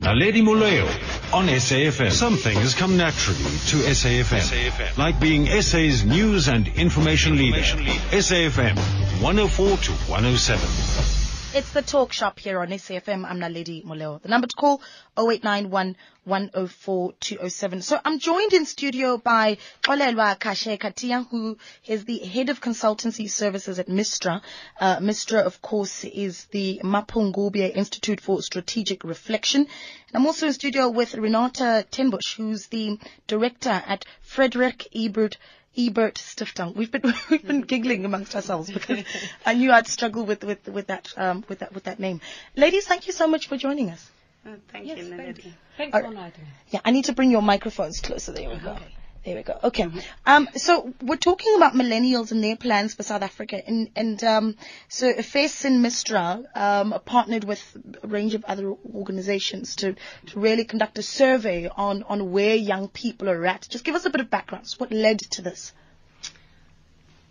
Naledi Moleo on SAFM. Some things come naturally to SAFM, SAFM. like being SA's news and information leader. SAFM 104 to 107. It's the talk shop here on SAFM. I'm Naledi Moleo. The number to call 0891 104 207. So I'm joined in studio by Xolelwa Kashe Katiya, who is the head of consultancy services at Mistra. Uh, Mistra, of course, is the Mapungubwe Institute for Strategic Reflection. And I'm also in studio with Renate Tenbusch, who's the director at Friedrich Ebert Ebert Stiftung. We've been we've been giggling amongst ourselves because I knew I'd struggle with with with that um, with that with that name. Ladies, thank you so much for joining us. Oh, thank yes, you, Thank Thanks for inviting. Yeah, I need to bring your microphones closer. There we go. Okay. There we go. Okay. Um, so we're talking about millennials and their plans for South Africa. And, and um, so FES and Mistra um, partnered with a range of other organizations to, to really conduct a survey on, on where young people are at. Just give us a bit of background. So what led to this?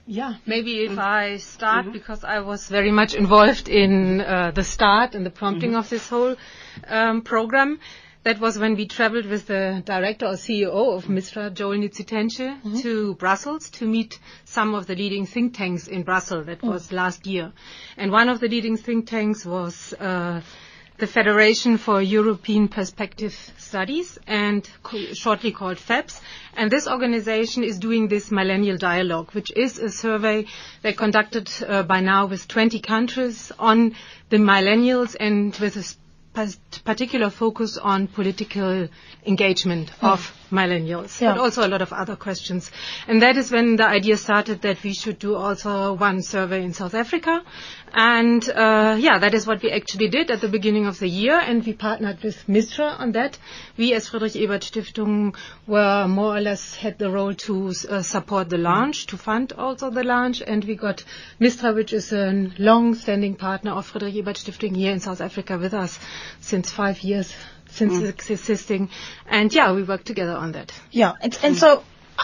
Yeah, maybe if mm-hmm. I start mm-hmm. because I was very much involved in uh, the start and the prompting mm-hmm. of this whole um, program. That was when we traveled with the director or CEO of Mistra, Joel Netshitenzhe, mm-hmm. to Brussels to meet some of the leading think tanks in Brussels. That mm. was last year. And one of the leading think tanks was uh, the Federation for European Perspective Studies and co- shortly called FEPS. And this organization is doing this millennial dialogue, which is a survey they conducted uh, by now with 20 countries on the millennials and with a particular focus on political engagement hmm. of millennials, yeah. but also a lot of other questions. And that is when the idea started that we should do also one survey in South Africa. And uh, yeah, that is what we actually did at the beginning of the year, and we partnered with Mistra on that. We, as Friedrich Ebert Stiftung, were more or less had the role to uh, support the launch, to fund also the launch, and we got Mistra, which is a long-standing partner of Friedrich Ebert Stiftung here in South Africa with us since five years since mm. it's existing. And yeah, we work together on that. Yeah, and, and so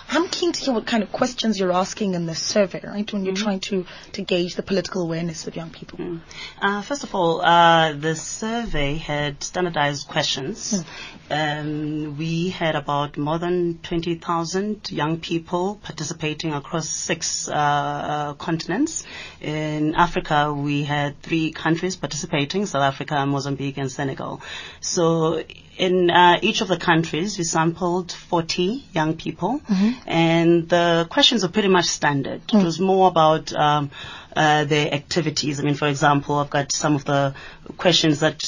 I'm keen to hear what kind of questions you're asking in this survey, right? When you're mm trying to, to gauge the political awareness of young people. Mm. Uh, first of all, uh, the survey had standardized questions. Mm. Um, we had about more than 20,000 young people participating across six uh, uh, continents. In Africa, we had three countries participating, South Africa, Mozambique, and Senegal. So in uh, each of the countries, we sampled 40 young people, mm-hmm. and the questions are pretty much standard. Mm. It was more about um, uh, their activities. I mean, for example, I've got some of the questions that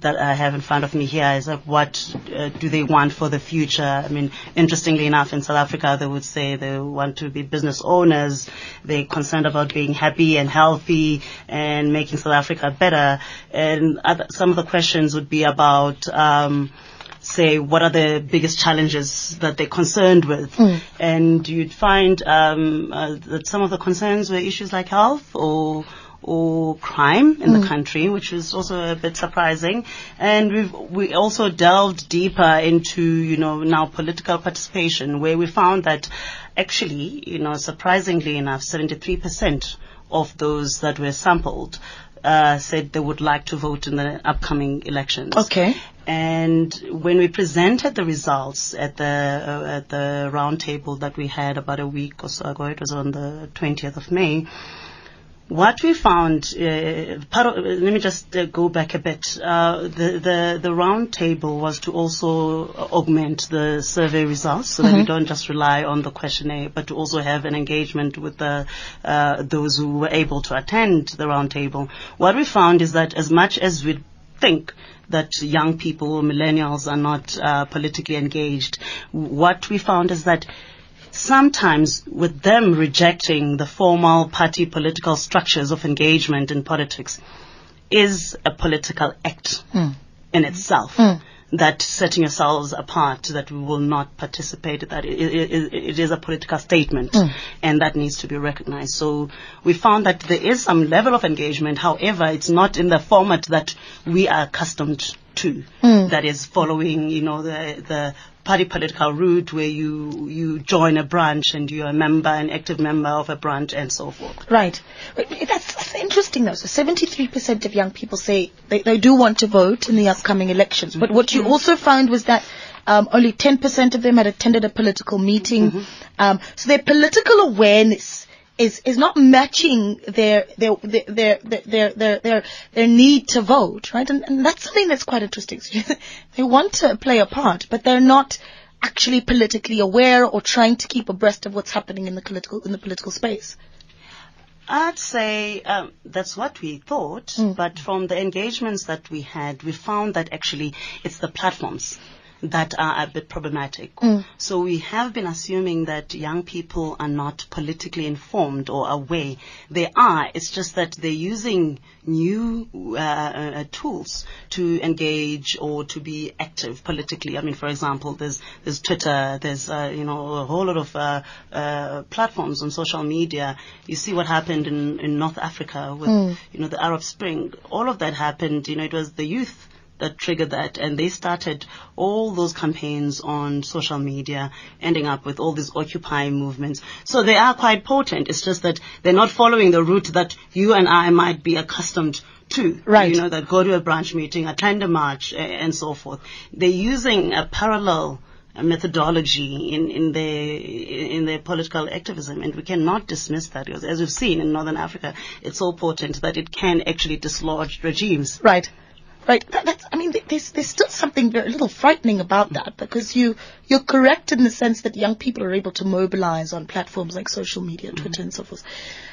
that I have in front of me here. Is like, what uh, do they want for the future? I mean, interestingly enough, in South Africa, they would say they want to be business owners. They're concerned about being happy and healthy and making South Africa better. And other, some of the questions would be about. Um, say what are the biggest challenges that they're concerned with, mm. and you'd find um, uh, that some of the concerns were issues like health or or crime in mm. the country, which was also a bit surprising. And we've we also delved deeper into you know now political participation, where we found that actually you know surprisingly enough, 73 percent of those that were sampled uh, said they would like to vote in the upcoming elections. Okay. And when we presented the results at the uh, at the roundtable that we had about a week or so ago, it was on the 20th of May. What we found, uh, part of, let me just uh, go back a bit. Uh, the the the roundtable was to also augment the survey results, so mm-hmm. that we don't just rely on the questionnaire, but to also have an engagement with the uh, those who were able to attend the roundtable. What we found is that as much as we think that young people, millennials, are not uh, politically engaged. What we found is that sometimes with them rejecting the formal party political structures of engagement in politics is a political act mm. in itself. Mm that setting yourselves apart, that we will not participate, that it, it, it is a political statement, mm. and that needs to be recognized. So we found that there is some level of engagement. However, it's not in the format that we are accustomed to. Mm. That is following, you know, the the party political route where you you join a branch and you're a member, an active member of a branch, and so forth. Right. That's, that's interesting though. So 73% of young people say they, they do want to vote in the upcoming elections. But what you also found was that um, only 10% of them had attended a political meeting. Um, so their political awareness is, is not matching their, their, their, their, their, their, their, their need to vote, right? And, and that's something that's quite interesting. They want to play a part, but they're not actually politically aware or trying to keep abreast of what's happening in the political, in the political space. I'd say um, that's what we thought, but from the engagements that we had, we found that actually it's the platforms that are a bit problematic. So we have been assuming that young people are not politically informed or aware. They are. It's just that they're using new uh, uh, tools to engage or to be active politically. I mean, for example, there's there's Twitter, there's uh, you know a whole lot of uh, uh, platforms on social media. You see what happened in, in North Africa with you know the Arab Spring. All of that happened. You know, it was the youth that triggered that and they started all those campaigns on social media ending up with all these occupy movements. So they are quite potent. It's just that they're not following the route that you and i might be accustomed to. Right. you know that go to a branch meeting attend a march and so forth. They're using a parallel methodology in, in their in their political activism and we cannot dismiss that. Because as we've seen in northern africa it's so potent that it can actually dislodge regimes. Right. Right. That, that's, I mean, there's, there's still something very, a little frightening about that because you, you're correct in the sense that young people are able to mobilize on platforms like social media, Twitter and so forth.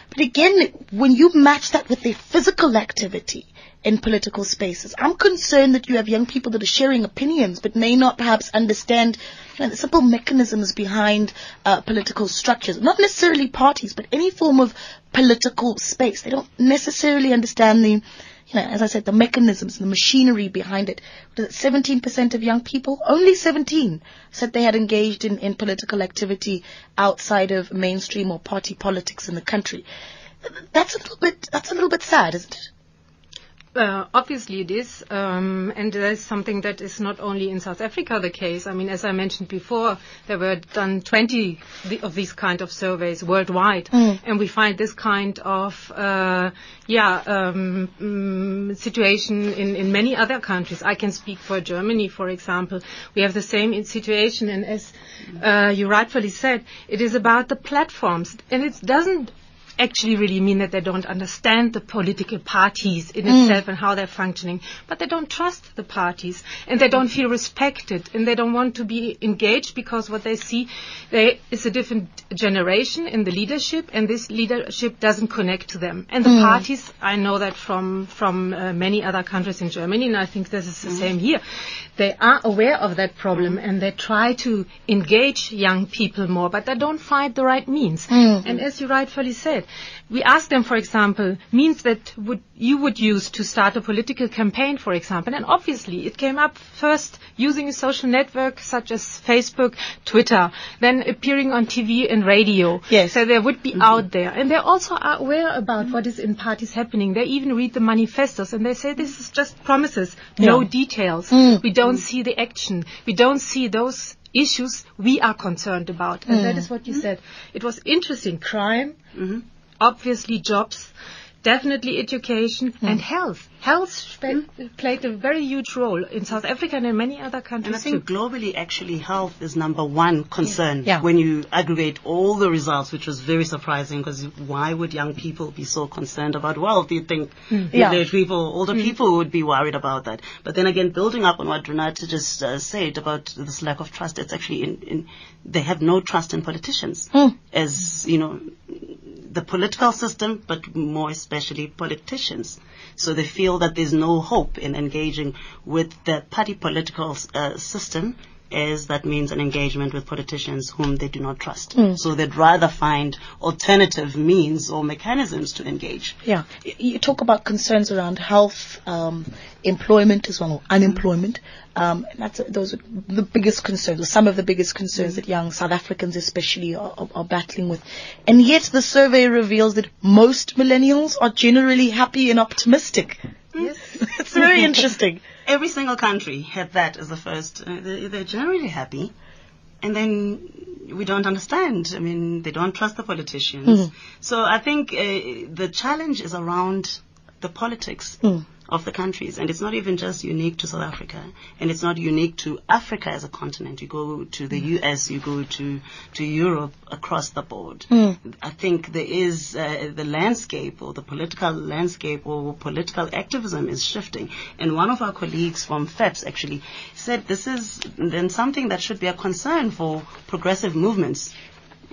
But again, when you match that with their physical activity in political spaces, I'm concerned that you have young people that are sharing opinions but may not perhaps understand you know, the simple mechanisms behind uh, political structures. Not necessarily parties, but any form of political space. They don't necessarily understand the you know, as I said, the mechanisms and the machinery behind it. It 17% of young people? Only 17 said they had engaged in, in political activity outside of mainstream or party politics in the country. That's a little bit, that's a little bit sad, isn't it? Uh, obviously it is, um, and there's something that is not only in South Africa the case. I mean, as I mentioned before, there were done 20 th- of these kind of surveys worldwide, and we find this kind of, uh, yeah, um, mm, situation in, in many other countries. I can speak for Germany, for example. We have the same in- situation, and as uh, you rightfully said, it is about the platforms, and it doesn't actually really mean that they don't understand the political parties in mm. itself and how they're functioning, but they don't trust the parties and they don't feel respected and they don't want to be engaged because what they see there is a different generation in the leadership and this leadership doesn't connect to them. And the mm. parties, I know that from from uh, many other countries in Germany, and I think this is the mm. same here. They are aware of that problem and they try to engage young people more, but they don't find the right means. And as you rightfully said, we asked them, for example, means that would you would use to start a political campaign, for example, and obviously it came up first using a social network such as Facebook, Twitter, then appearing on TV and radio. Yes. So they would be mm-hmm. out there, and they also are aware about what is in parties happening. They even read the manifestos, and they say this is just promises, no Yeah. details. Mm. We don't see the action. We don't see those issues we are concerned about, and that mm. is what you said. It was interesting. Crime mm-hmm. Obviously jobs, definitely education hmm. and health. Health sp- played a very huge role in South Africa and in many other countries. And I think too. globally, actually, health is number one concern Yeah. when you aggregate all the results, which was very surprising because why would young people be so concerned about wealth? You'd think hmm. Yeah. middle-aged people, older hmm. people would be worried about that. But then again, building up on what Renate just uh, said about this lack of trust, it's actually in, in they have no trust in politicians as, you know, the political system, but more especially politicians. So they feel that there's no hope in engaging with the party political uh, system as that means an engagement with politicians whom they do not trust. So they'd rather find alternative means or mechanisms to engage. Yeah. You talk about concerns around health, um, employment as well, or unemployment. Um, and that's those are the biggest concerns, or some of the biggest concerns that young South Africans especially are, are, are battling with. And yet the survey reveals that most millennials are generally happy and optimistic. Yes. It's very interesting. Every single country had that as the first, uh, they, they're generally happy. And then we don't understand. I mean, they don't trust the politicians. So I think uh, the challenge is around the politics of the countries. And it's not even just unique to South Africa. And it's not unique to Africa as a continent. You go to the US, you go to, to Europe across the board. I think there is uh, the landscape or the political landscape or political activism is shifting. And one of our colleagues from FEPS actually said this is then something that should be a concern for progressive movements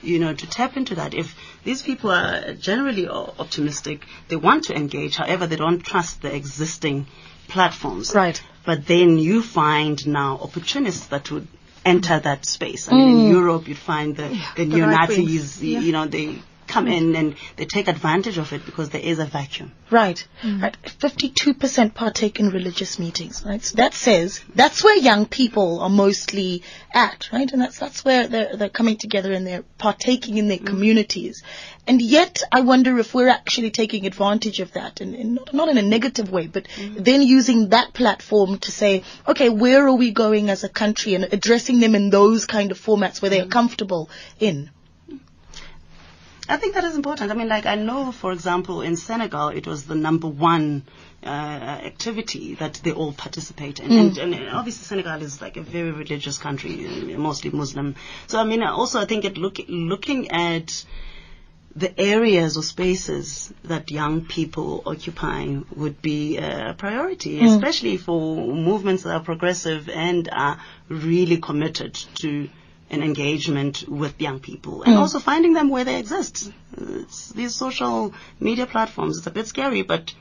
you know, to tap into that. If these people are generally optimistic, they want to engage, however, they don't trust the existing platforms. Right. But then you find now opportunists that would enter that space. I mean, in mm. Europe, you'd find the, the the neo-Nazis, wings. y- you know, they come in and they take advantage of it because there is a vacuum. Right. Mm. Right. 52% partake in religious meetings, right? So that says that's where young people are mostly at, right? And that's, that's where they're, they're coming together and they're partaking in their mm. communities. And yet I wonder if we're actually taking advantage of that and, and not, not in a negative way, but mm. then using that platform to say, okay, where are we going as a country and addressing them in those kind of formats where they're comfortable in. I think that is important. I mean, like I know, for example, in Senegal, it was the number one uh, activity that they all participate in, and, and obviously Senegal is like a very religious country, uh, mostly Muslim. So I mean, also I think it look, looking at the areas or spaces that young people occupy would be a priority, especially for movements that are progressive and are really committed to an engagement with young people and also finding them where they exist. It's these social media platforms, it's a bit scary, but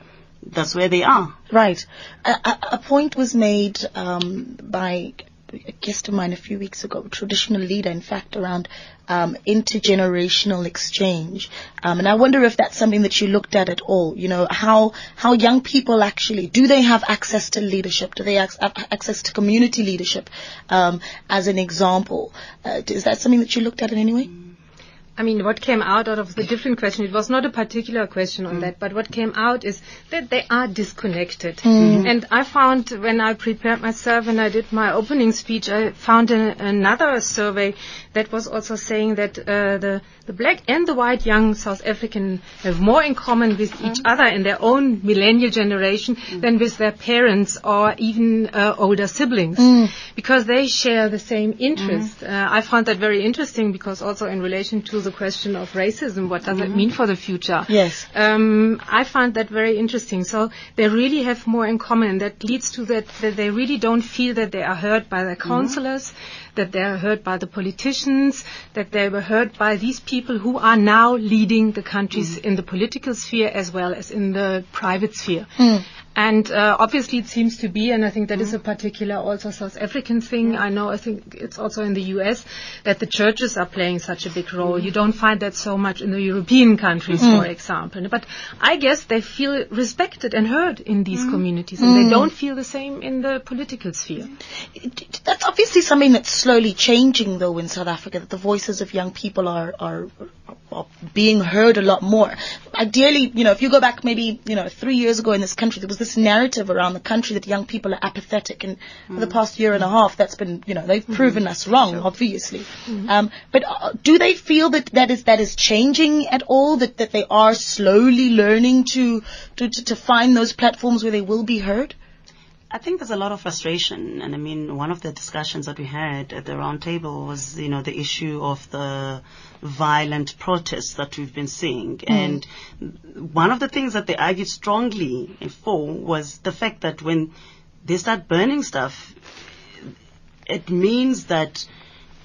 that's where they are. Right. A, a, a point was made um, by a guest of mine a few weeks ago, a traditional leader, in fact, around um, intergenerational exchange. Um, and I wonder if that's something that you looked at at all. You know, how how young people actually do they have access to leadership? Do they have access to community leadership? Um, as an example, uh, is that something that you looked at in any way? I mean, what came out out of the different question, it was not a particular question on that, but what came out is that they are disconnected. And I found when I prepared myself and I did my opening speech, I found a, another survey that was also saying that uh, the, the black and the white young South African have more in common with each other in their own millennial generation than with their parents or even uh, older siblings because they share the same interest. Uh, I found that very interesting because also in relation to the question of racism, what does it mean for the future? Yes. Um, I find that very interesting. So they really have more in common. and That leads to that, that they really don't feel that they are heard by their counselors, that they are heard by the politicians, that they were heard by these people who are now leading the countries mm. in the political sphere as well as in the private sphere. Mm. And uh, obviously it seems to be, and I think that is a particular also South African thing. I know, I think it's also in the US that the churches are playing such a big role. You don't find that so much in the European countries, mm. for example. But I guess they feel respected and heard in these mm. communities, and they mm. don't feel the same in the political sphere. It- That's obviously something that's slowly changing, though, in South Africa. That the voices of young people are are, are being heard a lot more. Ideally, you know, if you go back maybe you know three years ago in this country, there was this narrative around the country that young people are apathetic, and for the past year and a half, that's been you know they've proven us wrong, obviously. Um, but uh, do they feel that that is that is changing at all? That that they are slowly learning to to to, to find those platforms where they will be heard? I think there's a lot of frustration, and I mean, one of the discussions that we had at the roundtable was, you know, the issue of the violent protests that we've been seeing. Mm-hmm. And one of the things that they argued strongly for was the fact that when they start burning stuff, it means that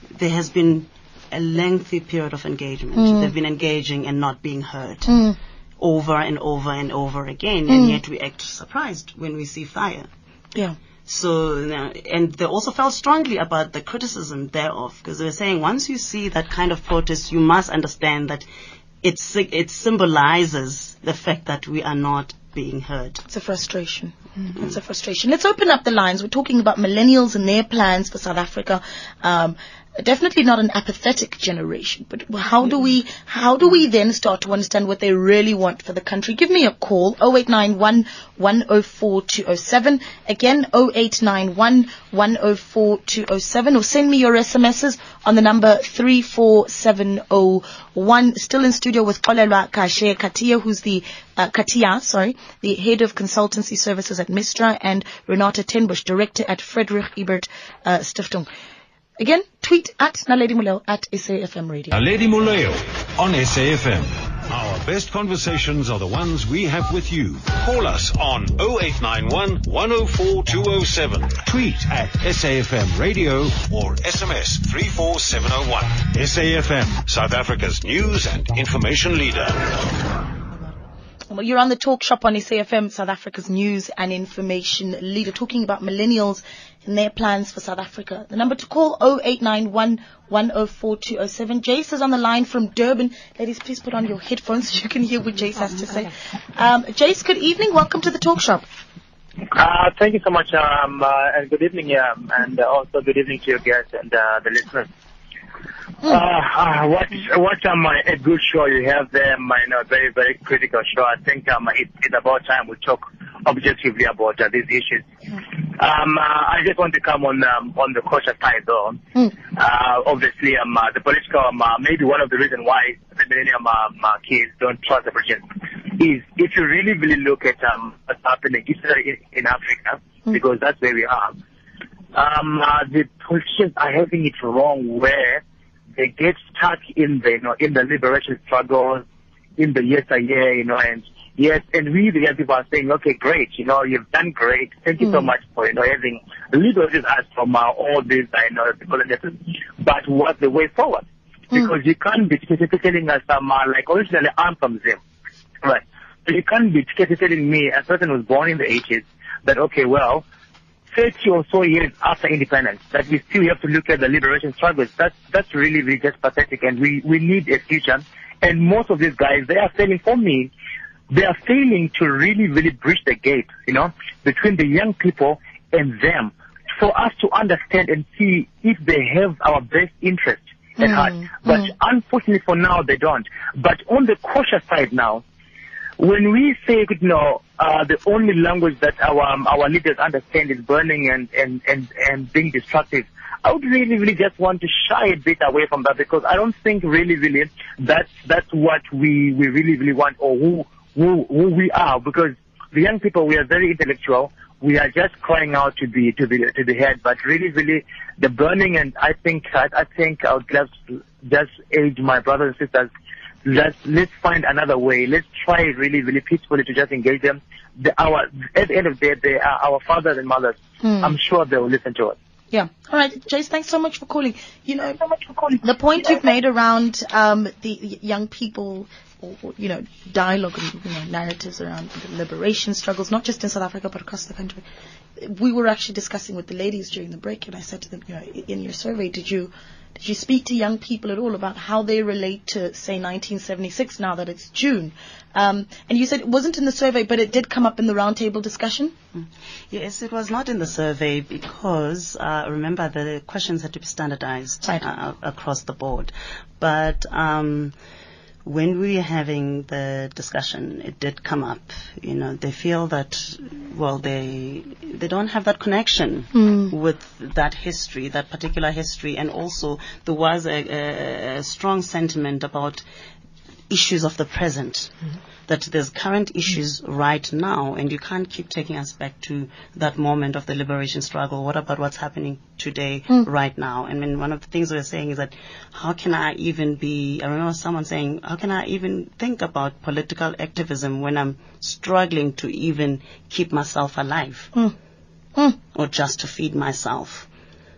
there has been a lengthy period of engagement. Mm. They've been engaging and not being heard. Mm. Over and over and over again, mm. and yet we act surprised when we see fire. Yeah. So, and they also felt strongly about the criticism thereof, because they were saying once you see that kind of protest, you must understand that it, it symbolizes the fact that we are not being heard. It's a frustration. It's a frustration. Let's open up the lines. We're talking about millennials and their plans for South Africa. Um, definitely not an apathetic generation, but how do we, how do we then start to understand what they really want for the country? Give me a call, 0891 104 207. Again, 0891 104 207 or send me your SMSs on the number 34701. Still in studio with Xolelwa Kashe Katiya, who's the, uh, Katiya, sorry, the head of consultancy services at Mistra and Renate Tenbusch, director at Friedrich Ebert uh, Stiftung. Again, tweet at Naledi Moleo at SAFM Radio. Naledi Moleo on SAFM. Our best conversations are the ones we have with you. Call us on 0891 104 207. Tweet at SAFM Radio or SMS 34701. SAFM, South Africa's news and information leader. Well, you're on the talk shop on SAFM, South Africa's news and information leader, talking about millennials and their plans for South Africa. The number to call 0891 104 207. Jace is on the line from Durban. Ladies, please put on your headphones so you can hear what Jace has to say. Um, Jace, good evening. Welcome to the talk shop. Uh, thank you so much, um, uh, and good evening, um, and uh, also good evening to your guests and uh, the listeners. Uh, uh, what what um, a good show you have there, um, you very very critical show. I think um, it, it's about time we talk objectively about uh, these issues. Um, uh, I just want to come on um, on the cautious side though. Uh, obviously, um, uh, the political um, uh, maybe one of the reasons why the millennium um, uh, kids don't trust the president is if you really really look at um, what's happening, in, in Africa, because that's where we are. Um, uh, the politicians are having it wrong where they get stuck in the, you know, in the liberation struggles, in the yes, yeah, you know, and yes, and we, the young people are saying, okay, great, you know, you've done great. Thank you so much for, you know, having liberated us from uh, all this, uh, you know, colonialism. But what's the way forward? Because you can't be telling us, um, uh, like originally I'm from Zim, right? So you can't be telling me, a person who was born in the 80s, that, okay, well, 30 or so years after independence that we still have to look at the liberation struggles. That's, that's really, really just pathetic and we, we need a future. And most of these guys, they are failing for me. They are failing to really, really bridge the gap, you know, between the young people and them for us to understand and see if they have our best interest at mm, heart. But mm. unfortunately for now, they don't. But on the cautious side now, when we say, you know, uh, the only language that our um, our leaders understand is burning and, and, and, and being destructive, I would really, really just want to shy a bit away from that because I don't think really, really that's that's what we, we really, really want or who, who who we are because the young people we are very intellectual. We are just crying out to be to be to be heard, but really, really, the burning and I think I, I think I would just just urge my brothers and sisters let's let's find another way. Let's try really, really peacefully to just engage them. The, our at the end of the day, they are our fathers and mothers. I'm sure they will listen to us. Yeah. All right, Jace, thanks so much for calling. You know, the point you've made around um, the young people, or, you know, dialogue and you know, narratives around the liberation struggles, not just in South Africa but across the country. We were actually discussing with the ladies during the break, and I said to them, you know, in your survey, did you did you speak to young people at all about how they relate to, say, 1976 now that it's June? Um, and you said it wasn't in the survey, but it did come up in the roundtable discussion. Yes, it was not in the survey because uh, remember the questions had to be standardized Right. uh, across the board. But um, when we were having the discussion, it did come up. You know, they feel that well, they they don't have that connection hmm. with that history, that particular history, and also there was a, a, a strong sentiment about issues of the present. Mm-hmm. That there's current issues right now, and you can't keep taking us back to that moment of the liberation struggle. What about what's happening today, mm. right now? I mean, one of the things we're saying is that how can I even be, I remember someone saying, how can I even think about political activism when I'm struggling to even keep myself alive? Mm. Mm. Or just to feed myself?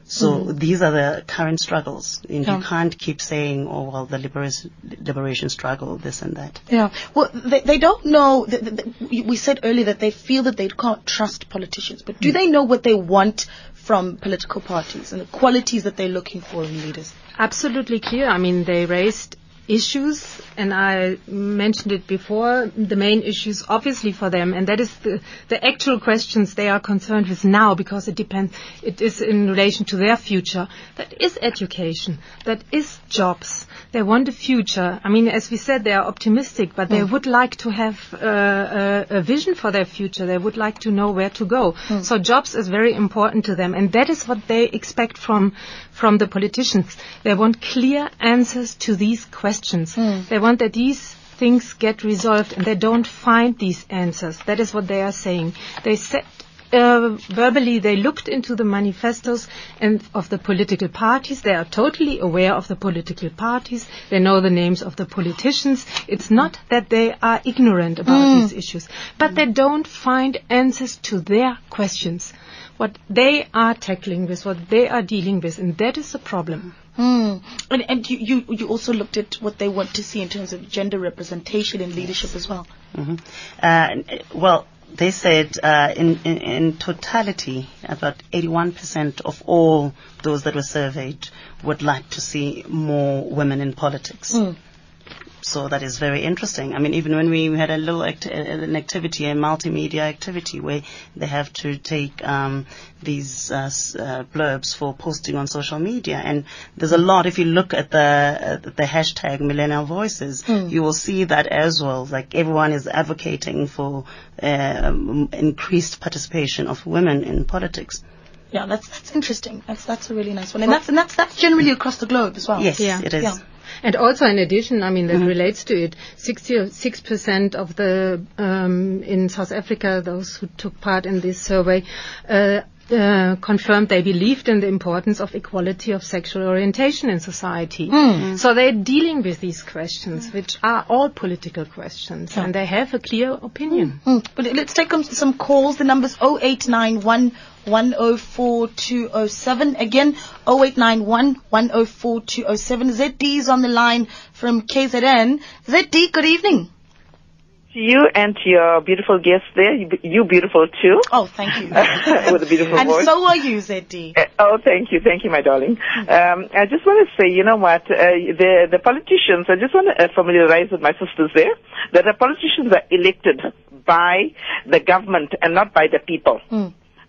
So mm-hmm. these are the current struggles. And Yeah. you can't keep saying, oh, well, the liberation, liberation struggle, this and that. Yeah. Well, they, they don't know. th th th- we said earlier that they feel that they can't trust politicians, but do mm. they know what they want from political parties and the qualities that they're looking for in leaders? Absolutely clear. I mean, they raised issues, and I mentioned it before, the main issues obviously for them, and that is the, the actual questions they are concerned with now because it depends, it is in relation to their future. That is education, that is jobs. They want a future. I mean, as we said, they are optimistic, but they mm. would like to have uh, a, a vision for their future. They would like to know where to go. Mm. So jobs is very important to them, and that is what they expect from from the politicians. They want clear answers to these questions. They want that these things get resolved and they don't find these answers. That is what they are saying. They said uh, verbally they looked into the manifestos and of the political parties. They are totally aware of the political parties. They know the names of the politicians. It's not that they are ignorant about these issues, but they don't find answers to their questions. What they are tackling with, what they are dealing with, and that is the problem. Hmm. And, and you, you, you also looked at what they want to see in terms of gender representation in leadership as well. Uh, and, well, they said uh, in, in, in totality, about 81% of all those that were surveyed would like to see more women in politics. So that is very interesting. I mean, even when we had a little act- uh, an activity, a multimedia activity, where they have to take um, these uh, uh, blurbs for posting on social media, and there's a lot. If you look at the uh, the hashtag Millennial Voices, you will see that as well. Like everyone is advocating for um, increased participation of women in politics. Yeah, that's that's interesting. That's that's a really nice one, and that's and that's that's generally across the globe as well. Yes, Yeah. it is. Yeah. And also, in addition, I mean, that relates to it. 66% of the, um, in South Africa, those who took part in this survey, uh, uh, confirmed they believed in the importance of equality of sexual orientation in society. So they're dealing with these questions, which are all political questions, and they have a clear opinion. Mm. But let's take um, some calls. The number's 0891 104 207. Again, 0891 104 207. ZD is on the line from KZN. ZD, good evening. To you and to your beautiful guests there, you, beautiful too, Oh, thank you. with a beautiful and voice. so are you, ZD. Uh, Oh, thank you, thank you, my darling. Um, I just want to say, you know what, uh, the the politicians. I just want to uh, familiarize with my sisters there that the politicians are elected by the government and not by the people.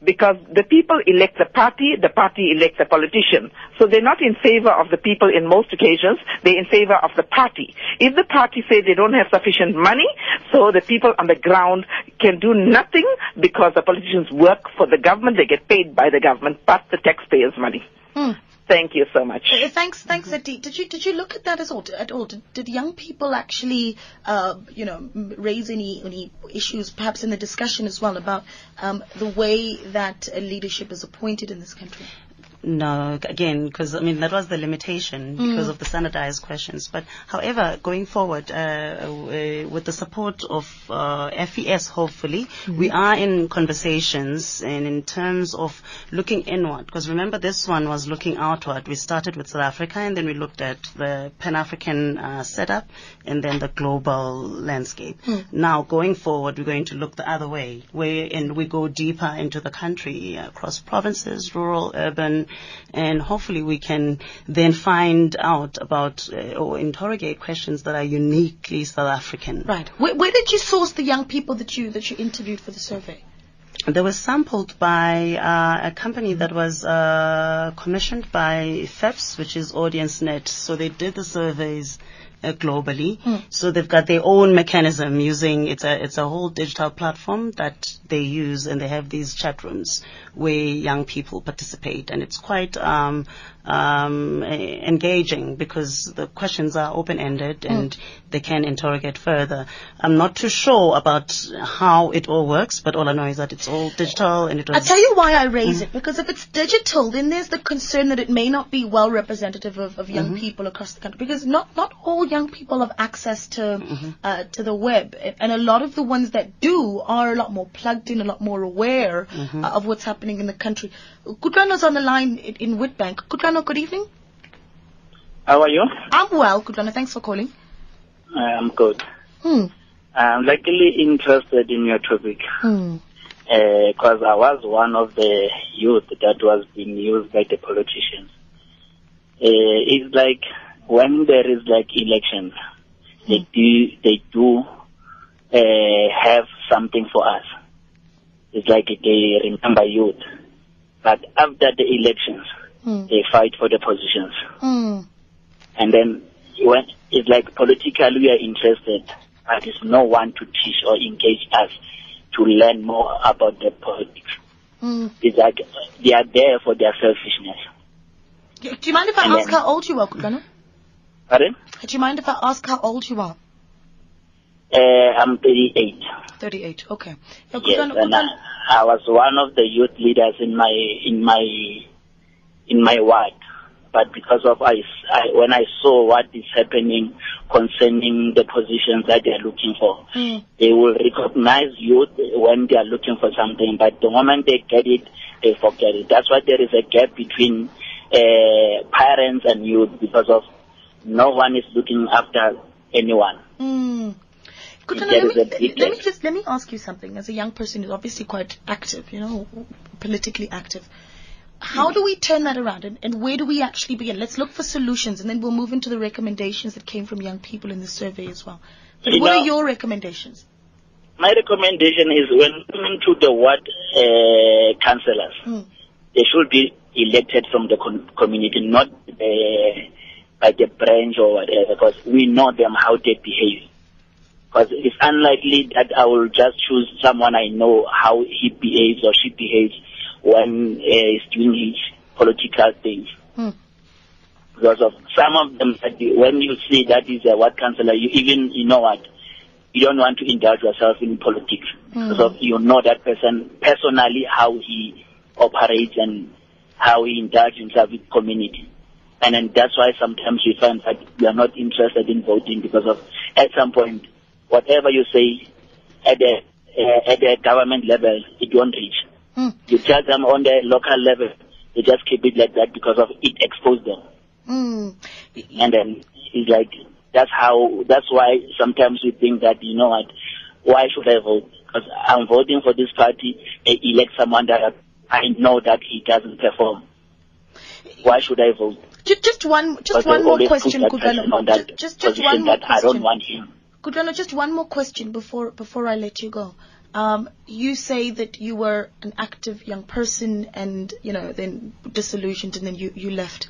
Because the people elect the party, the party elects the politician. So they're not in favor of the people in most occasions, they're in favor of the party. If the party say they don't have sufficient money, so the people on the ground can do nothing because the politicians work for the government, they get paid by the government, but the taxpayers' money. Hmm. Thank you so much. Uh, Thanks, thanks, ZD. Did you did you look at that as all, at all? Did, did young people actually, uh, you know, raise any any issues, perhaps in the discussion as well, about um, the way that leadership is appointed in this country? No, again, because I mean that was the limitation because of the standardized questions. But however, going forward, uh, uh, with the support of uh, FES, hopefully, we are in conversations and in terms of looking inward. Because remember, this one was looking outward. We started with South Africa, and then we looked at the Pan African uh, setup, and then the global landscape. Now, going forward, we're going to look the other way, where and we go deeper into the country across provinces, rural, urban and hopefully we can then find out about uh, or interrogate questions that are uniquely South African. Right. Where, where did you source the young people that you that you interviewed for the survey? They were sampled by uh, a company that was uh, commissioned by FEPS, which is AudienceNet. So they did the surveys uh, globally. So they've got their own mechanism using it's a it's a whole digital platform that they use, and they have these chat rooms where young people participate, and it's quite um, um, engaging because the questions are open ended and they can interrogate further. I'm not too sure about how it all works, but all I know is that it's all digital and it was. I tell you why I raise it because if it's digital, then there's the concern that it may not be well representative of, of young people across the country because not not all young people have access to uh, to the web, and a lot of the ones that do are a lot more plugged in, a lot more aware uh, of what's happening in the country. Kutlano's on the line in, in Witbank. Kutlano, good evening. How are you? I'm well, Kutlano. Thanks for calling. I'm good. Hmm. I'm luckily interested in your topic Hmm. because I was one of the youth that was being used by the politicians. Uh, it's like when there is like elections, they Hmm. do they do uh, have something for us. It's like they remember youth, but after the elections, Mm. they fight for the positions, Mm. and then when it's like politically we are interested, but there's no one to teach or engage us to learn more about the politics. Mm. It's like they are there for their selfishness. Do you mind if I And ask then- how old you are, Kutlwana? Pardon? Do you mind if I ask how old you are? Uh, I'm 38. 38. Okay. Yeah, Yes, Kutlwana- and I, I was one of the youth leaders in my in my in my ward. But because of I, I when I saw what is happening concerning the positions that they are looking for, Mm. they will recognize youth when they are looking for something. But the moment they get it, they forget it. That's why there is a gap between uh, parents and youth because of no one is looking after anyone. Mm. Let, is a me, let me just let me ask you something. As a young person who's obviously quite active, you know, politically active, how do we turn that around, and, and where do we actually begin? Let's look for solutions, and then we'll move into the recommendations that came from young people in the survey as well. But You what know- are your recommendations? My recommendation is when coming to the ward uh, councillors, Mm. they should be elected from the con- community, not uh, by the branch or whatever, because we know them how they behave. Because it's unlikely that I will just choose someone I know how he behaves or she behaves when uh, he's doing his political things. Hmm. Because of some of them, when you see that is a ward councillor, you even, you know what, you don't want to indulge yourself in politics. Hmm. Because of, you know that person personally, how he operates and how he indulges himself with community. And then that's why sometimes we find that we are not interested in voting because of at some point, whatever you say at the uh, at the government level, it won't reach. Hmm. You tell them on the local level, they just keep it like that because of it exposes them. Mm. And then it's like that's how that's why sometimes we think that you know what, why should I vote? Because I'm voting for this party, they elect someone that I know that he doesn't perform. Why should I vote? Just, just one, just one more question, put that person on that Just, just, just one more that I don't want him. Kutlwana, just one more question before before I let you go. Um, you say that you were an active young person, and you know, then disillusioned, and then you you left.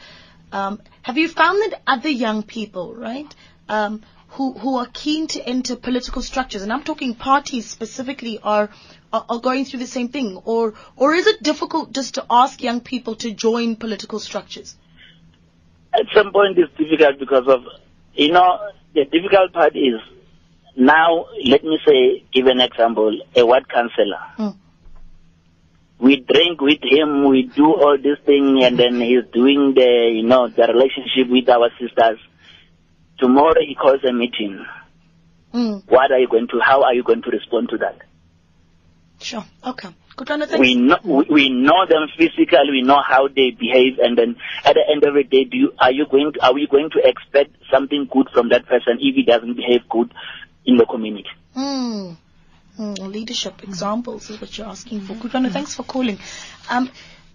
Um, have you found that other young people, right, um, who who are keen to enter political structures, and I'm talking parties specifically, are are, are going through the same thing, or or is it difficult just to ask young people to join political structures? At some point it's difficult because of, you know, the difficult part is now, let me say, give an example, a ward councillor. Hmm. We drink with him, we do all this thing, and then he's doing the, you know, the relationship with our sisters. Tomorrow he calls a meeting. Mm, What are you going to, how are you going to respond to that? sure. Okay. We know we, we know them physically. We know how they behave, and then at the end of the day, do you, are you going to, are we going to expect something good from that person if he doesn't behave good in the community? Mm. Mm, leadership examples is what you're asking for. Kutlwana, thanks for calling. Um,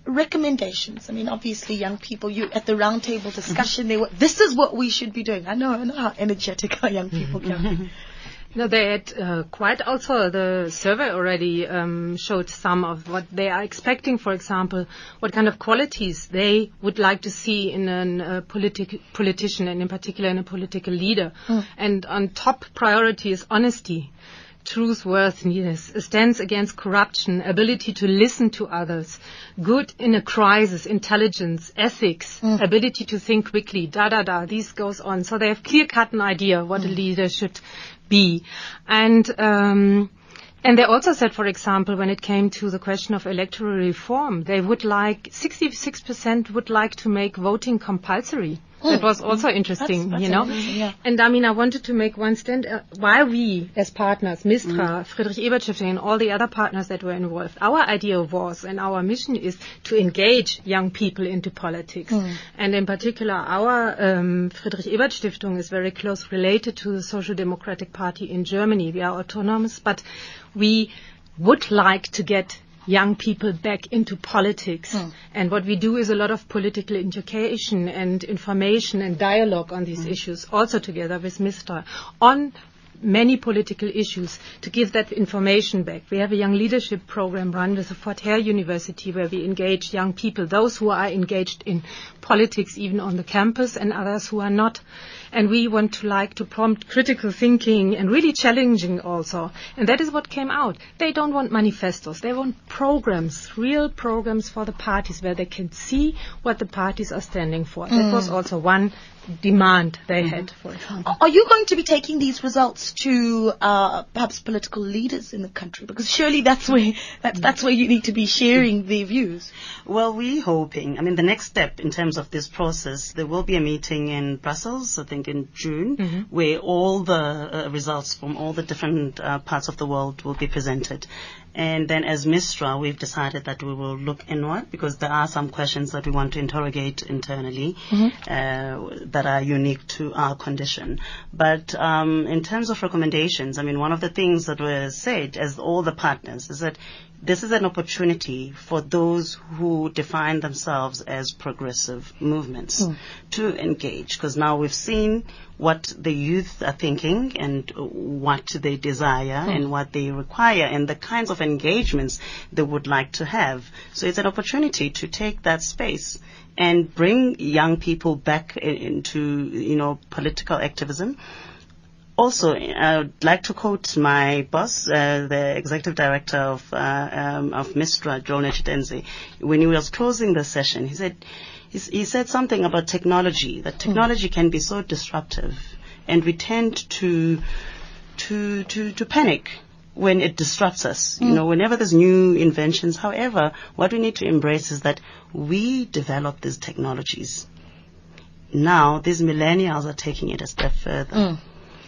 recommendations. I mean, obviously, young people, you at the roundtable discussion, they were. This is what we should be doing. I know, I know how energetic our young people can be. No, they had uh, quite also the survey already um, showed some of what they are expecting. For example, what kind of qualities they would like to see in a uh, politic politician, and in particular in a political leader. And on top priority is honesty. Truthworthiness, a stance against corruption, ability to listen to others, good in a crisis, intelligence, ethics, ability to think quickly, da da da. This goes on. So they have clear cut an idea what a leader should be. And um, and they also said, for example, when it came to the question of electoral reform, they would like 66% would like to make voting compulsory. That was also interesting, That's- that's you know. yeah. And I mean, I wanted to make one stand uh, why we, as partners, Mistra, Friedrich Ebert Stiftung, and all the other partners that were involved, our idea was and our mission is to engage young people into politics. And in particular, our um, Friedrich Ebert Stiftung is very close related to the Social Democratic Party in Germany. We are autonomous, but we would like to get young people back into politics. Hmm. And what we do is a lot of political education and information and dialogue on these hmm. issues, also together with Mistra, on many political issues to give that information back. We have a young leadership program run with the Fort Hare University where we engage young people, those who are engaged in politics even on the campus and others who are not. And we want to like to prompt critical thinking and really challenging also. And that is what came out. They don't want manifestos. They want programs, real programs for the parties where they can see what the parties are standing for. That mm. was also one demand they mm-hmm. had, for example. Are you going to be taking these results to uh, perhaps political leaders in the country? Because surely that's where that's, mm. that's where you need to be sharing mm. their views. Well, we're hoping. I mean, the next step in terms of this process, there will be a meeting in Brussels, I think in June, where all the uh, results from all the different uh, parts of the world will be presented. And then as Mistra, we've decided that we will look inward because there are some questions that we want to interrogate internally uh, that are unique to our condition. But um, in terms of recommendations, I mean, one of the things that was said as all the partners is that this is an opportunity for those who define themselves as progressive movements hmm. to engage because now we've seen what the youth are thinking and what they desire hmm. and what they require and the kinds of engagements they would like to have. So it's an opportunity to take that space and bring young people back into, you know, political activism. Also, I would like to quote my boss, uh, the executive director of, uh, um, of Mistra, Joel Netshitenzhe. When he was closing the session, he said, he, he said something about technology, that technology can be so disruptive and we tend to, to, to, to panic when it disrupts us. You know, whenever there's new inventions. However, what we need to embrace is that we develop these technologies. Now, these millennials are taking it a step further.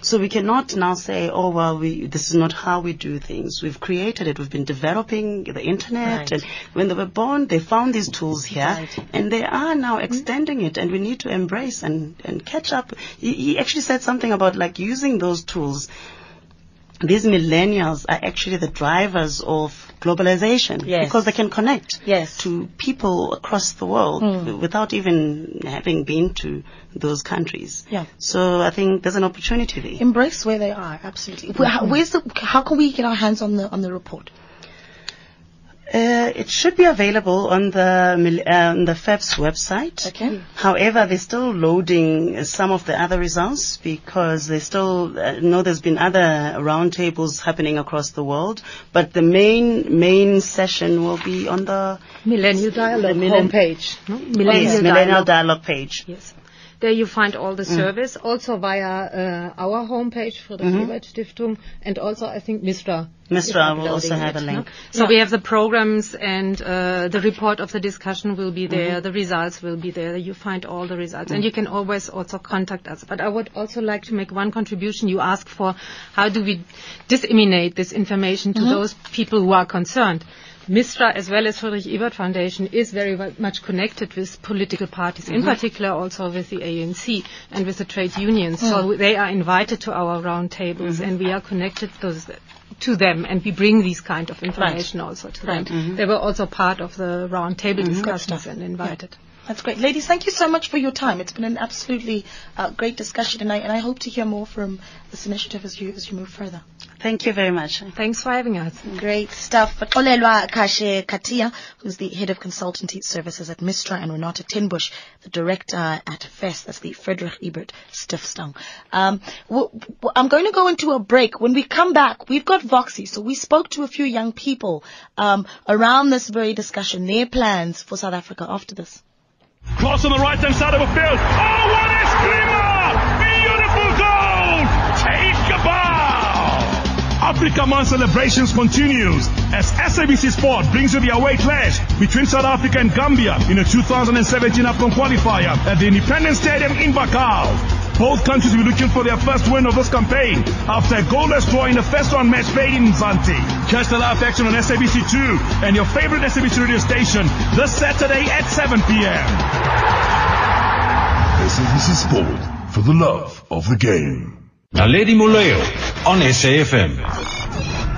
So we cannot now say, oh well, we this is not how we do things. We've created it. We've been developing the internet, Right. and when they were born, they found these tools here, Right. and they are now mm-hmm. extending it. And we need to embrace and and catch up. He, he actually said something about like using those tools. These millennials are actually the drivers of globalization Yes. because they can connect Yes. to people across the world hmm. without even having been to those countries. Yeah. So I think there's an opportunity there. Embrace where they are, absolutely. How, mm-hmm. where's the, how can we get our hands on the on the report? Uh, it should be available on the on the FEPS website. Okay. However, they're still loading some of the other results because they still uh, know there's been other roundtables happening across the world, but the main main session will be on the Millennial Dialogue homepage. no? yes, Millennial Dialogue page. Yes. There you find all Mm. the service, also via uh, our homepage for the Mm-hmm. Ebert Stiftung, and also I think Mistra. Mistra will also have a link. no? So we have the programs and uh, the report of the discussion will be there, Mm-hmm. the results will be there. You find all the results, Mm. and you can always also contact us. But I would also like to make one contribution. You ask for how do we disseminate this information Mm-hmm. to those people who are concerned. Mistra as well as Friedrich Ebert Foundation is very much connected with political parties, in mm-hmm. particular also with the ANC and with the trade unions. So mm. they are invited to our roundtables mm-hmm. and we are connected to them and we bring these kind of information also to Right. them. Mm-hmm. They were also part of the roundtable discussions and invited. That's great. Ladies, thank you so much for your time. It's been an absolutely uh, great discussion tonight, and I hope to hear more from this initiative as you as you move further. Thank you very much. Thanks for having us. Great stuff. But Xolelwa Kashe Katiya, who's the head of consultancy services at Mistra, and Renate Tenbusch, the director at FES, that's the Friedrich Ebert Stiftung. Um, w- w- I'm going to go into a break. When we come back, we've got Voxy. So we spoke to a few young people um, around this very discussion, their plans for South Africa after this. Cross on the right hand side of the field. Oh, what a screamer! Africa Month celebrations continues as SABC Sport brings you the away clash between South Africa and Gambia in the 2017 AFCON qualifier at the Independence Stadium in Bakau. Both countries will be looking for their first win of this campaign after a goalless draw in the first round match played in Mzansi. Catch the live action on SABC2 and your favorite SABC radio station this Saturday at 7 p.m. SABC Sport for the love of the game. Naledi Moleo on SAFM.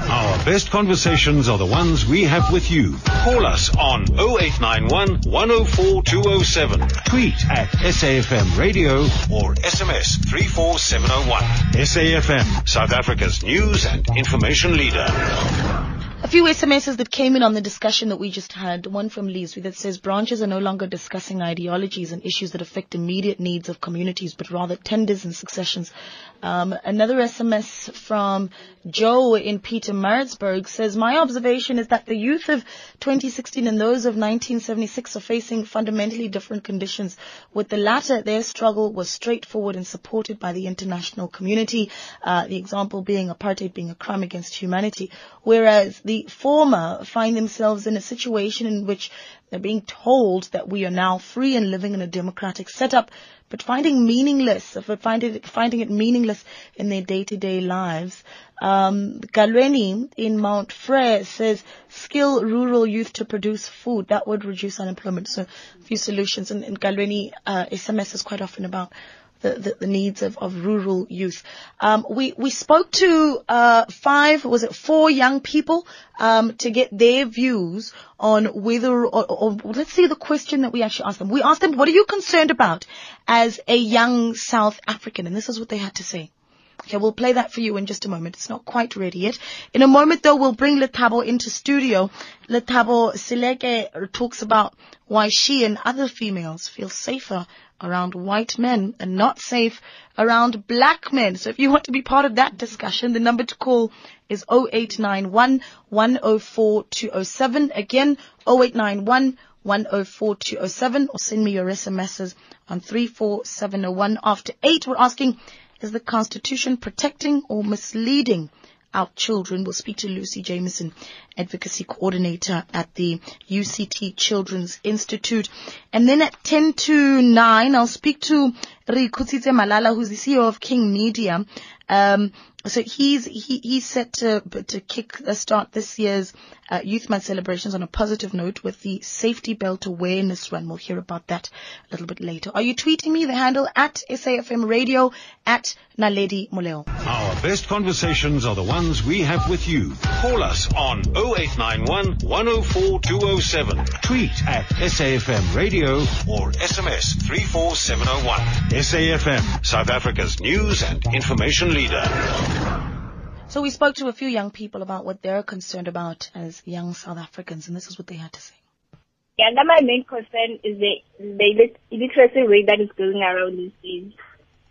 Our best conversations are the ones we have with you. Call us on 0891 104 207. Tweet at SAFM Radio or SMS 34701. SAFM, South Africa's news and information leader. A few SMSs that came in on the discussion that we just had. One from Leesby that says branches are no longer discussing ideologies and issues that affect immediate needs of communities, but rather tenders and successions. Um, another SMS from Joe in Pietermaritzburg says, my observation is that the youth of 2016 and those of 1976 are facing fundamentally different conditions. With the latter, their struggle was straightforward and supported by the international community. Uh, the example being apartheid being a crime against humanity, whereas the former find themselves in a situation in which they're being told that we are now free and living in a democratic setup, but finding meaningless, finding it, finding it meaningless in their day-to-day lives. Um, Galweni in Mount Frere says, skill rural youth to produce food. That would reduce unemployment. So a few solutions. And, and Galweni, uh, SMS is quite often about the, the, the, needs of, of rural youth. Um, we, we spoke to uh, five, was it four young people um, to get their views on whether, or, or, let's see the question that we actually asked them. We asked them, what are you concerned about as a young South African? And this is what they had to say. Okay, we'll play that for you in just a moment. It's not quite ready yet. In a moment though, we'll bring Letabo into studio. Letabo Sileke talks about why she and other females feel safer around white men and not safe around black men. So if you want to be part of that discussion, the number to call is 0891 104 207. Again, 0891 104 207 or send me your SMSs on 34701. After 8, we're asking, is the Constitution protecting or misleading our children? We'll speak to Lucy Jameson, Advocacy Coordinator at the UCT Children's Institute. And then at 10 to 9, I'll speak to Rikutsitse Malala, who's the CEO of King Media. Um, so he's he, he's set to to kick uh, start this year's uh, Youth Month celebrations on a positive note with the safety belt awareness run. We'll hear about that a little bit later. Are you tweeting me? The handle at SAFM Radio at Naledi Moleo. Our best conversations are the ones we have with you. Call us on 0891 104 207. Tweet at SAFM Radio or SMS 34701. SAFM, South Africa's news and information leader. So we spoke to a few young people about what they're concerned about as young South Africans, and this is what they had to say. Yeah, and my main concern is the, the illiteracy rate that is going around these days.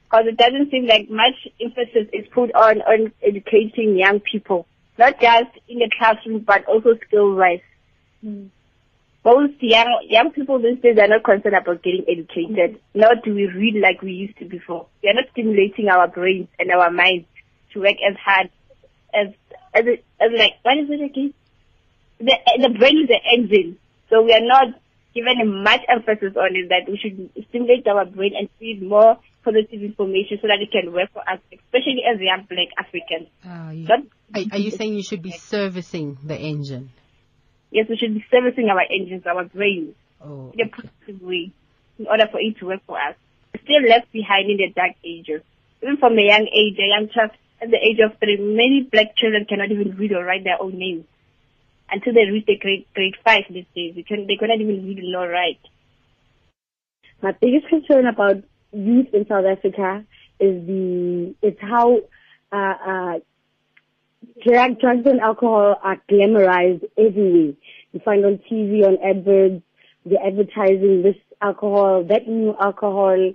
Because it doesn't seem like much emphasis is put on, on educating young people, not just in the classroom, but also skill-wise. Mm. Most young young people these days are not concerned about getting educated, nor do we read like we used to before. We are not stimulating our brains and our minds to work as hard as as it, as like what is it again? The the brain is the engine, so we are not given much emphasis on it that we should stimulate our brain and feed more positive information so that it can work for us, especially as young black Africans. Uh, you, are, are you saying you should be servicing the engine? Yes, we should be servicing our engines, our brains, oh, in a positive way, in order for it to work for us. We're still left behind in the dark ages. Even from a young age, a young child at the age of three, many black children cannot even read or write their own names until they reach the grade grade five these days. They, can, they cannot even read or write. My biggest concern about youth in South Africa is the is how uh, uh, drug, drugs and alcohol are glamorized everywhere. You find on TV, on adverts, they're advertising this alcohol, that new alcohol,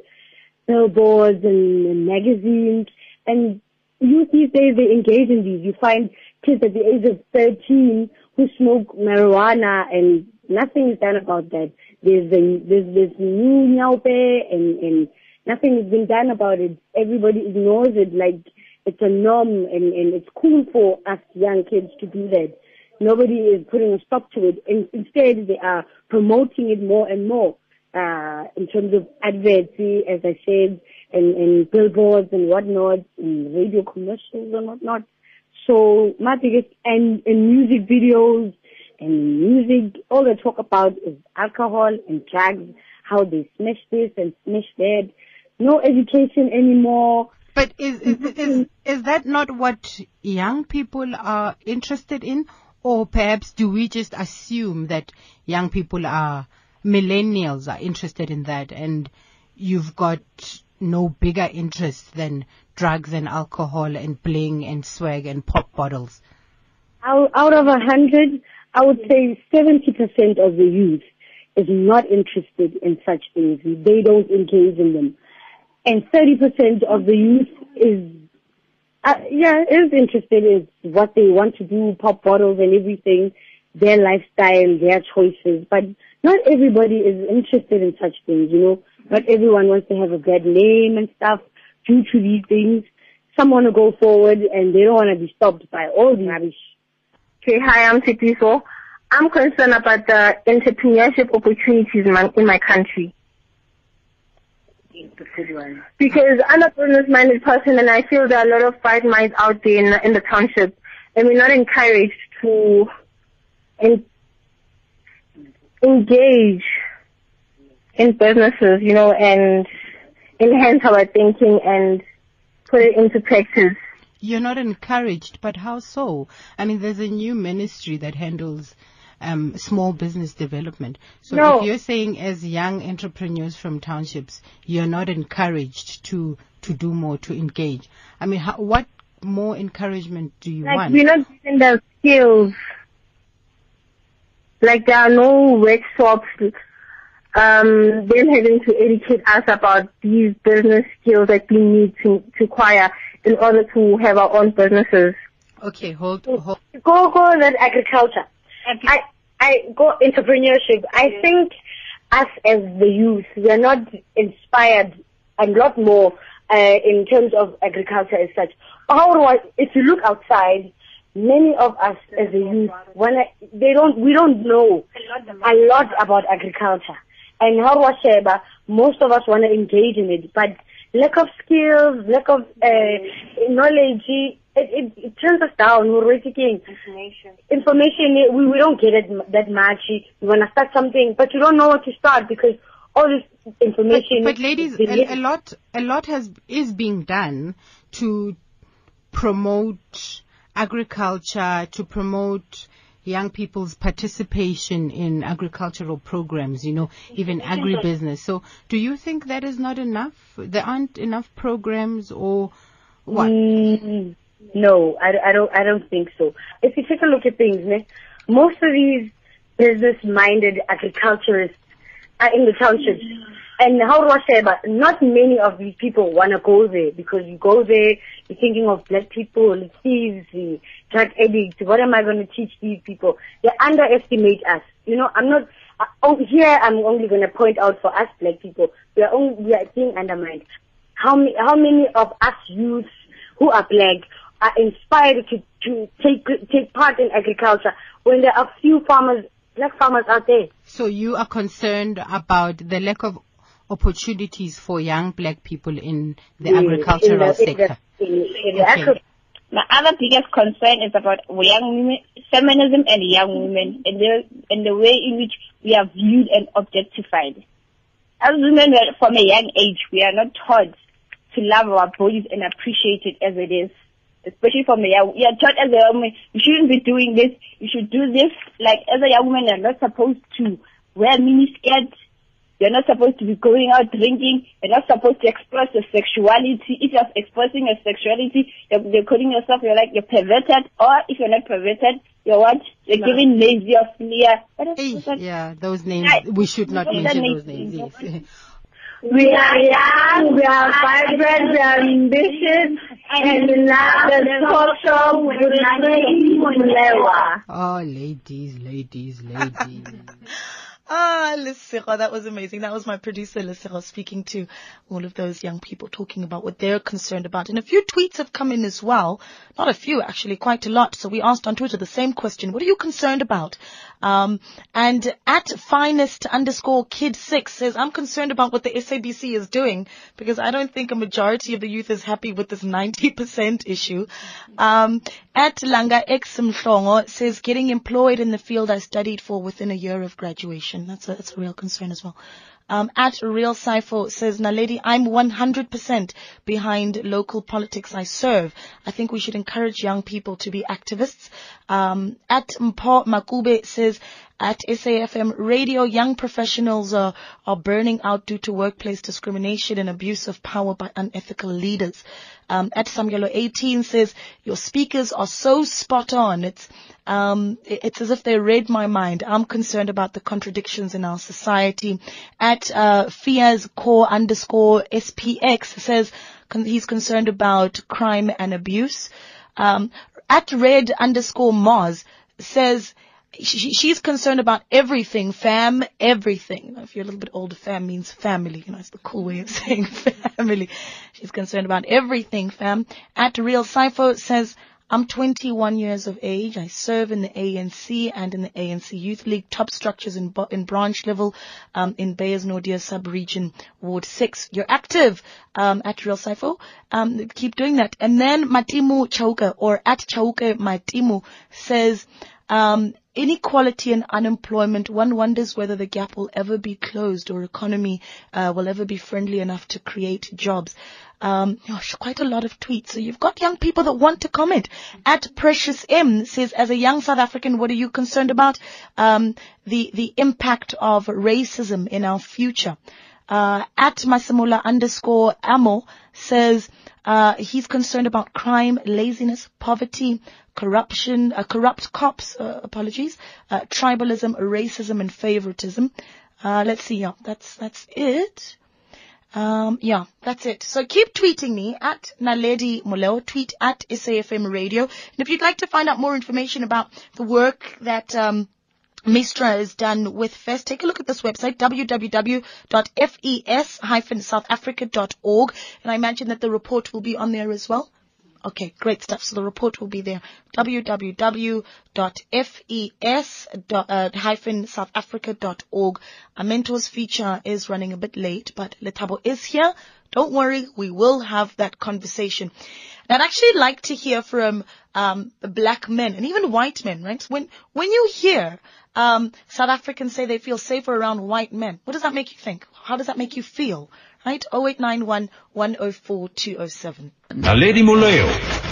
billboards and, and magazines, and youth these days they engage in these. You find kids at the age of 13 who smoke marijuana and nothing is done about that. There's the, there's this new nyaope and, and nothing is being done about it. Everybody ignores it like it's a norm and, and it's cool for us young kids to do that. Nobody is putting a stop to it. And instead they are promoting it more and more, uh, in terms of adverts, as I said, and, and billboards and whatnot, and radio commercials and whatnot. So my biggest, and, and music videos and music, all they talk about is alcohol and drugs, how they smash this and smash that. No education anymore. But is, is, mm-hmm. is, is that not what young people are interested in? Or perhaps do we just assume that young people are, millennials are interested in that and you've got no bigger interest than drugs and alcohol and bling and swag and pop bottles? Out, out of a hundred, I would say 70% of the youth is not interested in such things. They don't engage in them. And 30% of the youth is, uh, yeah, is interested in what they want to do, pop bottles and everything, their lifestyle, their choices. But not everybody is interested in such things, you know. Not everyone wants to have a bad name and stuff due to these things. Some want to go forward and they don't want to be stopped by all the rubbish. Okay, hi, I'm Sitiso. I'm concerned about the entrepreneurship opportunities in my, in my country. Because I'm a business-minded person and I feel there are a lot of bright minds out there in, in the township and we're not encouraged to en- engage in businesses, you know, and enhance our thinking and put it into practice. You're not encouraged, but how so? I mean, there's a new ministry that handles um, small business development. So No. if you're saying as young entrepreneurs from townships, you're not encouraged to, to do more, to engage. I mean, how, what more encouragement do you Like want? we're not given the skills. Like there are no workshops. Um, them having to educate us about these business skills that we need to, to acquire in order to have our own businesses. Okay, hold, hold. Go, go that agriculture. I, I go entrepreneurship. I think us as the youth, we are not inspired a lot more uh, in terms of agriculture as such. Otherwise, if you look outside, many of us as a youth, when I, they don't, we don't know a lot about agriculture. And how was Sheba, most of us want to engage in it, but lack of skills, lack of uh, knowledge, it, it, it turns us down. We're already getting Information. information. We, we don't get it that much. We want to start something, but you don't know what to start because all this information. But ladies, a, a lot, a lot has is being done to promote agriculture, to promote young people's participation in agricultural programs. You know, even agribusiness. So, do you think that is not enough? There aren't enough programs, or what? Mm, no, I, I don't. I don't think so. If you take a look at things, ne, most of these business-minded agriculturists are in the townships. And how do I say about not many of these people want to go there because you go there, you're thinking of black people, the thieves, the drug addicts. What am I going to teach these people? They underestimate us. You know, I'm not. Uh, oh, here I'm only going to point out for us black people, we are only we are being undermined. How many how many of us youths who are black are inspired to to take take part in agriculture when there are few farmers black farmers out there? So you are concerned about the lack of opportunities for young black people in the mm, Yes, agricultural in the- in sector. the- in- in the Okay. agri- My other biggest concern is about young women, feminism and young women, and the and the way in which we are viewed and objectified. As women from a young age, we are not taught to love our bodies and appreciate it as it is. Especially from a young, we are taught as a young woman, you shouldn't be doing this, you should do this. Like as a young woman, you're not supposed to wear mini skirts, you're not supposed to be going out drinking. You're not supposed to express your sexuality. If you're expressing your sexuality, you're, you're calling yourself, you're like, you're perverted. Or if you're not perverted, you're what? You're No. giving lazy or smear. What is, Hey, yeah, those names, Right. we should not Those mention names- those names, yes. We are young, we are vibrant, we are ambitious, and now the talk show with Naledi Moleo. Oh, ladies, ladies, ladies. Ah, Lisero, that was amazing. That was my producer, Lisero, speaking to all of those young people, talking about what they're concerned about. And a few tweets have come in as well. Not a few, actually, quite a lot. So we asked on Twitter the same question. What are you concerned about? Um, and at finest underscore kid six says, I'm concerned about what the SABC is doing because I don't think a majority of the youth is happy with this 90% issue. Um, at Langa X Mhlongo says, getting employed in the field I studied for within a year of graduation. That's a, that's a real concern as well. Um, at Real Cypher says, Naledi, I'm 100% behind local politics I serve. I think we should encourage young people to be activists. Um, at Mpo Makube says, at SAFM radio, young professionals are, are burning out due to workplace discrimination and abuse of power by unethical leaders. Um, at Samuelo 18 says, your speakers are so spot on. It's, um, it's as if they read my mind. I'm concerned about the contradictions in our society. At, uh, core underscore SPX says, con- he's concerned about crime and abuse. Um, at red underscore Mars says, she, she's concerned about everything, fam, everything. If you're a little bit older, fam means family. You know, it's the cool way of saying family. She's concerned about everything, fam. At Real Cypher says, I'm 21 years of age. I serve in the ANC and in the ANC Youth League top structures in, in branch level um, in Beyers Naudé sub-region, Ward 6. You're active um, at Real Cypher. Um, keep doing that. And then Matimu Chauka or at Chauka Matimu says, um, inequality and unemployment, one wonders whether the gap will ever be closed or economy uh, will ever be friendly enough to create jobs. Um, gosh, quite a lot of tweets. So you've got young people that want to comment. At Precious M says, as a young South African, what are you concerned about? Um, the the impact of racism in our future. Uh, at Masamula underscore Amo says, uh, he's concerned about crime, laziness, poverty, corruption, uh, corrupt cops, uh, apologies, uh, tribalism, racism, and favoritism. Uh, let's see. Yeah, that's that's it. Um, yeah, that's it. So keep tweeting me at Naledi Moleo, tweet at SAFM Radio. And if you'd like to find out more information about the work that, um, Mistra is done with FES. Take a look at this website, www.fes-southafrica.org. And I imagine that the report will be on there as well. Okay, great stuff. So the report will be there. www.fes-southafrica.org. Uh, Our mentors feature is running a bit late, but Letabo is here. Don't worry, we will have that conversation. I'd actually like to hear from um, black men and even white men, right? When when you hear um, South Africans say they feel safer around white men, what does that make you think? How does that make you feel? Right? 0891 104 207. Naledi Moleo.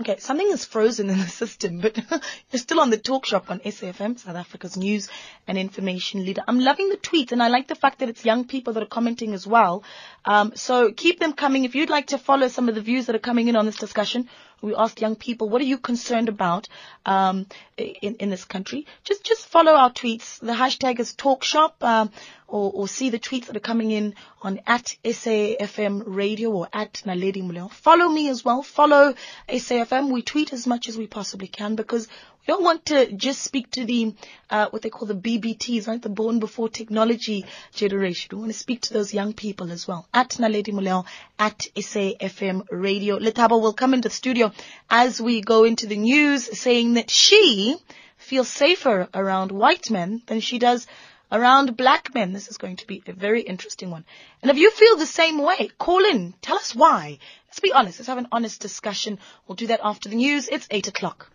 Okay, something is frozen in the system, but you're still on the talk shop on SAFM, South Africa's news and information leader. I'm loving the tweets and I like the fact that it's young people that are commenting as well. Um, so keep them coming. If you'd like to follow some of the views that are coming in on this discussion, we asked young people, what are you concerned about um, in, in this country? Just just follow our tweets. The hashtag is TalkShop, um, or, or see the tweets that are coming in on at SAFM Radio or at Naledi Moleo. Follow me as well. Follow SAFM. We tweet as much as we possibly can because we don't want to just speak to the uh, what they call the BBTs, right? The born before technology generation. We want to speak to those young people as well. At Naledi Moleo, at SAFM Radio. Letabo will come into the studio as we go into the news saying that she feels safer around white men than she does around black men. This is going to be a very interesting one. And if you feel the same way, call in. Tell us why. Let's be honest. Let's have an honest discussion. We'll do that after the news. It's 8 o'clock.